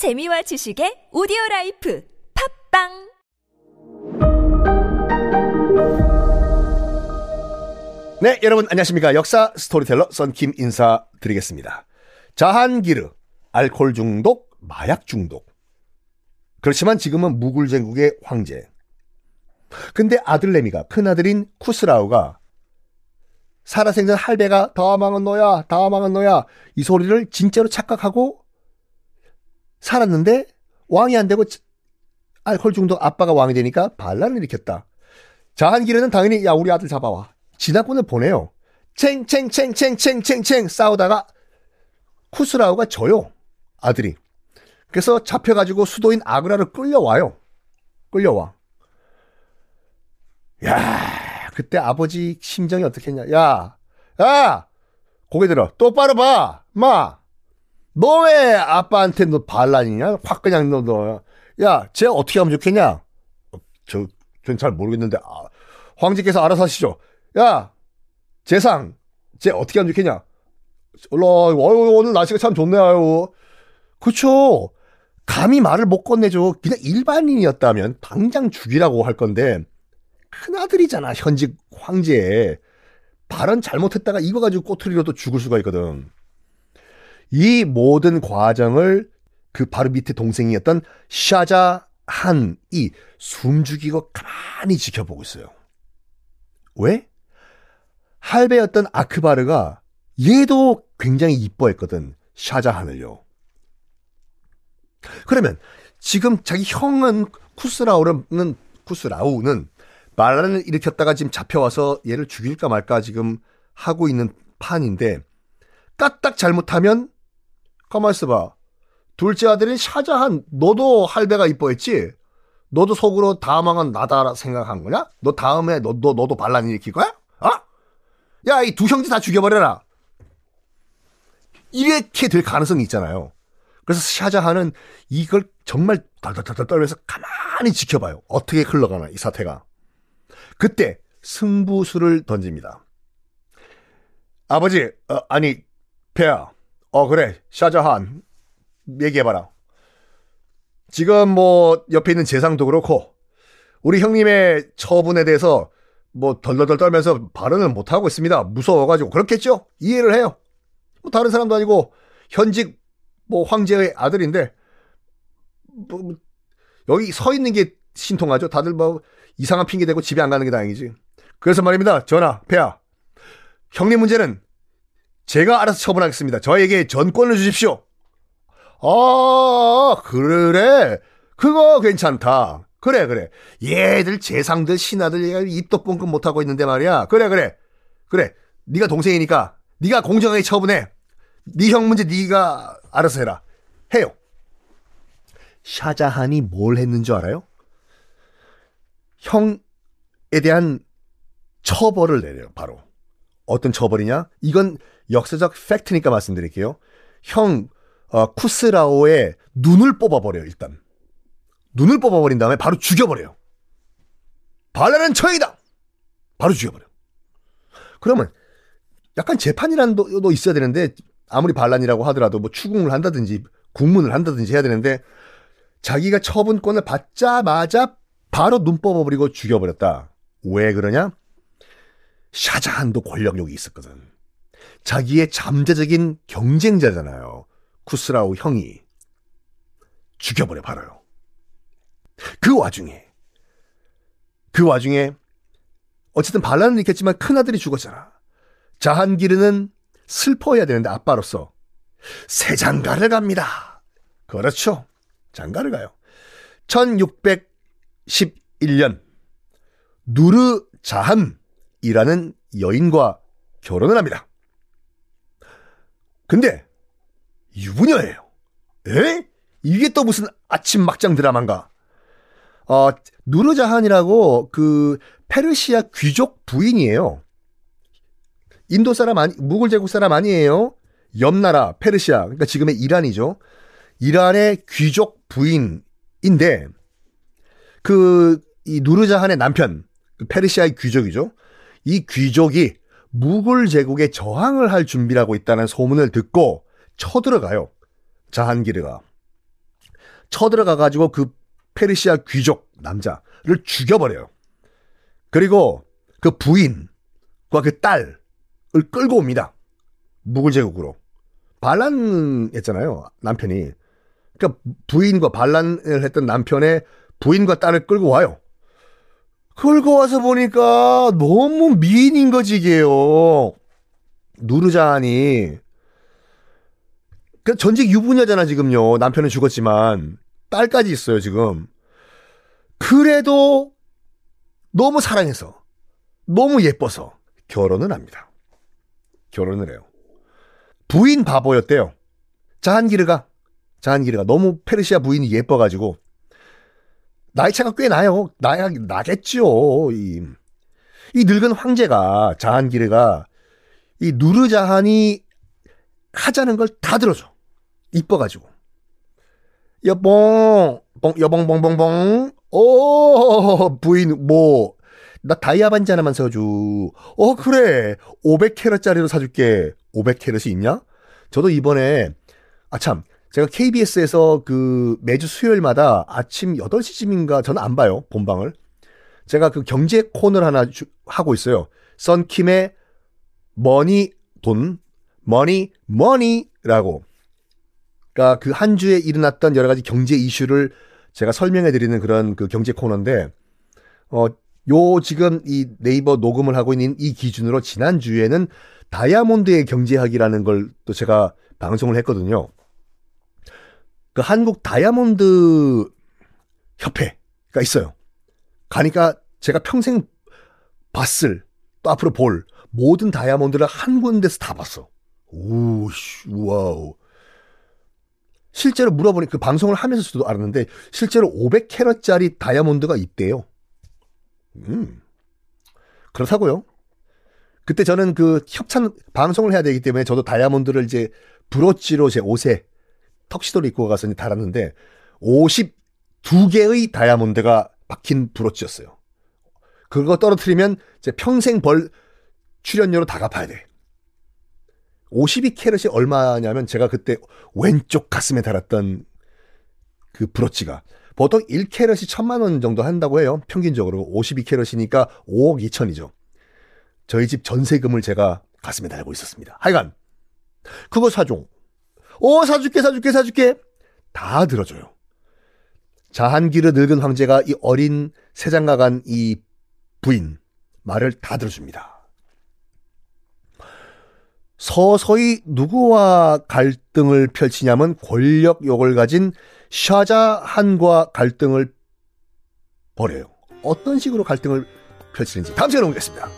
재미와 지식의 오디오 life 팟빵 네, 여러분 안녕하십니까. 역사 스토리텔러 썬킴 인사드리겠습니다. 자한기르, 알코올 중독, 마약 중독. 그렇지만 지금은 무굴 제국의 황제. 근데 아들내미가 큰아들인 쿠스라우가 살아생전 할배가 다음 왕은 너야, 다음 왕은 너야 이 소리를 진짜로 착각하고 살았는데 왕이 안 되고 알코올 중독 아빠가 왕이 되니까 반란을 일으켰다. 자한기르는 당연히 야 우리 아들 잡아와. 진화군을 보내요. 챙챙챙챙챙챙챙 싸우다가 쿠스라우가 져요. 아들이. 그래서 잡혀가지고 수도인 아그라를 끌려와요. 끌려와. 야, 그때 아버지 심정이 어떻겠냐. 야, 야, 고개 들어. 똑바로 봐. 마. 너 왜 아빠한테 너 반란이냐? 확 그냥 너, 너. 야, 쟤 어떻게 하면 좋겠냐? 어, 저, 전 잘 모르겠는데, 아, 황제께서 알아서 하시죠. 야, 재상, 쟤 어떻게 하면 좋겠냐? 올라, 어유 오늘 날씨가 참 좋네요. 그쵸. 감히 말을 못 건네줘. 그냥 일반인이었다면 당장 죽이라고 할 건데, 큰아들이잖아, 현직 황제. 발언 잘못했다가 이거 가지고 꼬투리로 또 죽을 수가 있거든. 이 모든 과정을 그 바로 밑에 동생이었던 샤자 한이 숨죽이고 가만히 지켜보고 있어요. 왜? 할배였던 아크바르가 얘도 굉장히 이뻐했거든. 샤자한을요. 그러면 지금 자기 형은 쿠스라우는 쿠스라우는 말란을 일으켰다가 지금 잡혀와서 얘를 죽일까 말까 지금 하고 있는 판인데 까딱 잘못하면 가만 있어봐. 둘째 아들인 샤자한 너도 할배가 이뻐했지? 너도 속으로 다망은 나다 생각한 거냐? 너 다음에 너, 너 너도 반란 일으킬 거야? 어? 야, 이 두 형제 다 죽여버려라. 이렇게 될 가능성이 있잖아요. 그래서 샤자한은 이걸 정말 달달달달 떨면서 가만히 지켜봐요. 어떻게 흘러가나, 이 사태가. 그때 승부수를 던집니다. 아버지, 어, 아니, 폐야. 어, 그래. 샤자한. 얘기해봐라. 지금 뭐, 옆에 있는 재상도 그렇고, 우리 형님의 처분에 대해서 뭐, 덜덜덜 떨면서 발언을 못 하고 있습니다. 무서워가지고. 그렇겠죠? 이해를 해요. 뭐, 다른 사람도 아니고, 현직 뭐, 황제의 아들인데, 뭐, 뭐 여기 서 있는 게 신통하죠? 다들 뭐, 이상한 핑계 대고 집에 안 가는 게 다행이지. 그래서 말입니다. 전하, 폐하. 형님 문제는 제가 알아서 처분하겠습니다. 저에게 전권을 주십시오. 아, 그래. 그거 괜찮다. 그래, 그래. 얘들, 재상들, 신하들, 입도 뻥끗 못하고 있는데 말이야. 그래, 그래. 그래. 네가 동생이니까 네가 공정하게 처분해. 네 형 문제 네가 알아서 해라. 해요. 샤자한이 뭘 했는 줄 알아요? 형에 대한 처벌을 내려요, 바로. 어떤 처벌이냐? 이건 역사적 팩트니까 말씀드릴게요. 형, 어, 쿠스라오의 눈을 뽑아버려요, 일단. 눈을 뽑아버린 다음에 바로 죽여버려요. 반란은 처형이다! 바로 죽여버려. 그러면 약간 재판이라는 도 있어야 되는데 아무리 반란이라고 하더라도 뭐 추궁을 한다든지 국문을 한다든지 해야 되는데 자기가 처분권을 받자마자 바로 눈 뽑아버리고 죽여버렸다. 왜 그러냐? 샤자한도 권력욕이 있었거든. 자기의 잠재적인 경쟁자잖아요. 쿠스라우 형이. 죽여버려 바로요. 그 와중에 그 와중에 어쨌든 반란은 있겠지만 큰아들이 죽었잖아. 자한기르는 슬퍼해야 되는데 아빠로서 새 장가를 갑니다. 그렇죠. 장가를 가요. 1611년 누르 자한 이라는 여인과 결혼을 합니다. 근데 유부녀예요. 에? 이게 또 무슨 아침 막장 드라마인가? 어, 누르자한이라고 그 페르시아 귀족 부인이에요. 인도 사람 아니, 무굴 제국 사람 아니에요. 옆 나라 페르시아, 그러니까 지금의 이란이죠. 이란의 귀족 부인인데 그 이 누르자한의 남편, 그 페르시아의 귀족이죠. 이 귀족이 무굴 제국에 저항을 할 준비라고 있다는 소문을 듣고 쳐들어가요. 자한기르가. 쳐들어가 가지고 그 페르시아 귀족 남자를 죽여버려요. 그리고 그 부인과 그 딸을 끌고 옵니다. 무굴 제국으로. 반란했잖아요. 남편이. 그러니까 부인과 반란을 했던 남편의 부인과 딸을 끌고 와요. 끌고 와서 보니까 너무 미인인 거지, 이게요. 누르자니. 그 전직 유부녀잖아, 지금요. 남편은 죽었지만. 딸까지 있어요, 지금. 그래도 너무 사랑해서, 너무 예뻐서 결혼을 합니다. 결혼을 해요. 부인 바보였대요. 자한기르가. 자한기르가 너무 페르시아 부인이 예뻐가지고 나이 차가 꽤 나요. 나야 나겠죠. 이, 이 늙은 황제가 자한기르가 이 누르자한이 하자는 걸 다 들어줘. 이뻐가지고. 여봉, 봉, 여봉 봉 봉 봉. 오, 부인, 뭐, 나 다이아 반지 하나만 사줘. 어, 그래. 500캐럿짜리로 사줄게. 500캐럿이 있냐? 저도 이번에, 아, 참. 제가 KBS에서 그 매주 수요일마다 아침 8시쯤인가 저는 안 봐요. 본방을. 제가 그 경제 코너를 하나 주, 하고 있어요. 썬킴의 money 돈, money money라고. 그러니까 그 한 주에 일어났던 여러 가지 경제 이슈를 제가 설명해 드리는 그런 그 경제 코너인데 어 요 지금 이 네이버 녹음을 하고 있는 이 기준으로 지난 주에는 다이아몬드의 경제학이라는 걸 또 제가 방송을 했거든요. 그 한국 다이아몬드 협회가 있어요. 가니까 제가 평생 봤을 또 앞으로 볼 모든 다이아몬드를 한 군데서 다 봤어. 오, 씨, wow. 실제로 물어보니 그 방송을 하면서도 알았는데 실제로 500캐럿짜리 다이아몬드가 있대요. 음. 그렇다고요. 그때 저는 그 협찬 방송을 해야 되기 때문에 저도 다이아몬드를 이제 브로치로 제 옷에 턱시도를 입고 가서 달았는데 52개의 다이아몬드가 박힌 브로치였어요. 그거 떨어뜨리면 이제 평생 벌 출연료로 다 갚아야 돼. 52캐럿이 얼마냐면 제가 그때 왼쪽 가슴에 달았던 그 브로치가 보통 1캐럿이 천만 원 정도 한다고 해요. 평균적으로 52캐럿이니까 5억 2천이죠. 저희 집 전세금을 제가 가슴에 달고 있었습니다. 하여간 그거 사줘. 오 사줄게 사줄게 사줄게 다 들어줘요. 자한기르 늙은 황제가 이 어린 세장가 간 이 부인 말을 다 들어줍니다. 서서히 누구와 갈등을 펼치냐면 권력욕을 가진 샤자한과 갈등을 벌여요. 어떤 식으로 갈등을 펼치는지 다음 시간에 보겠습니다.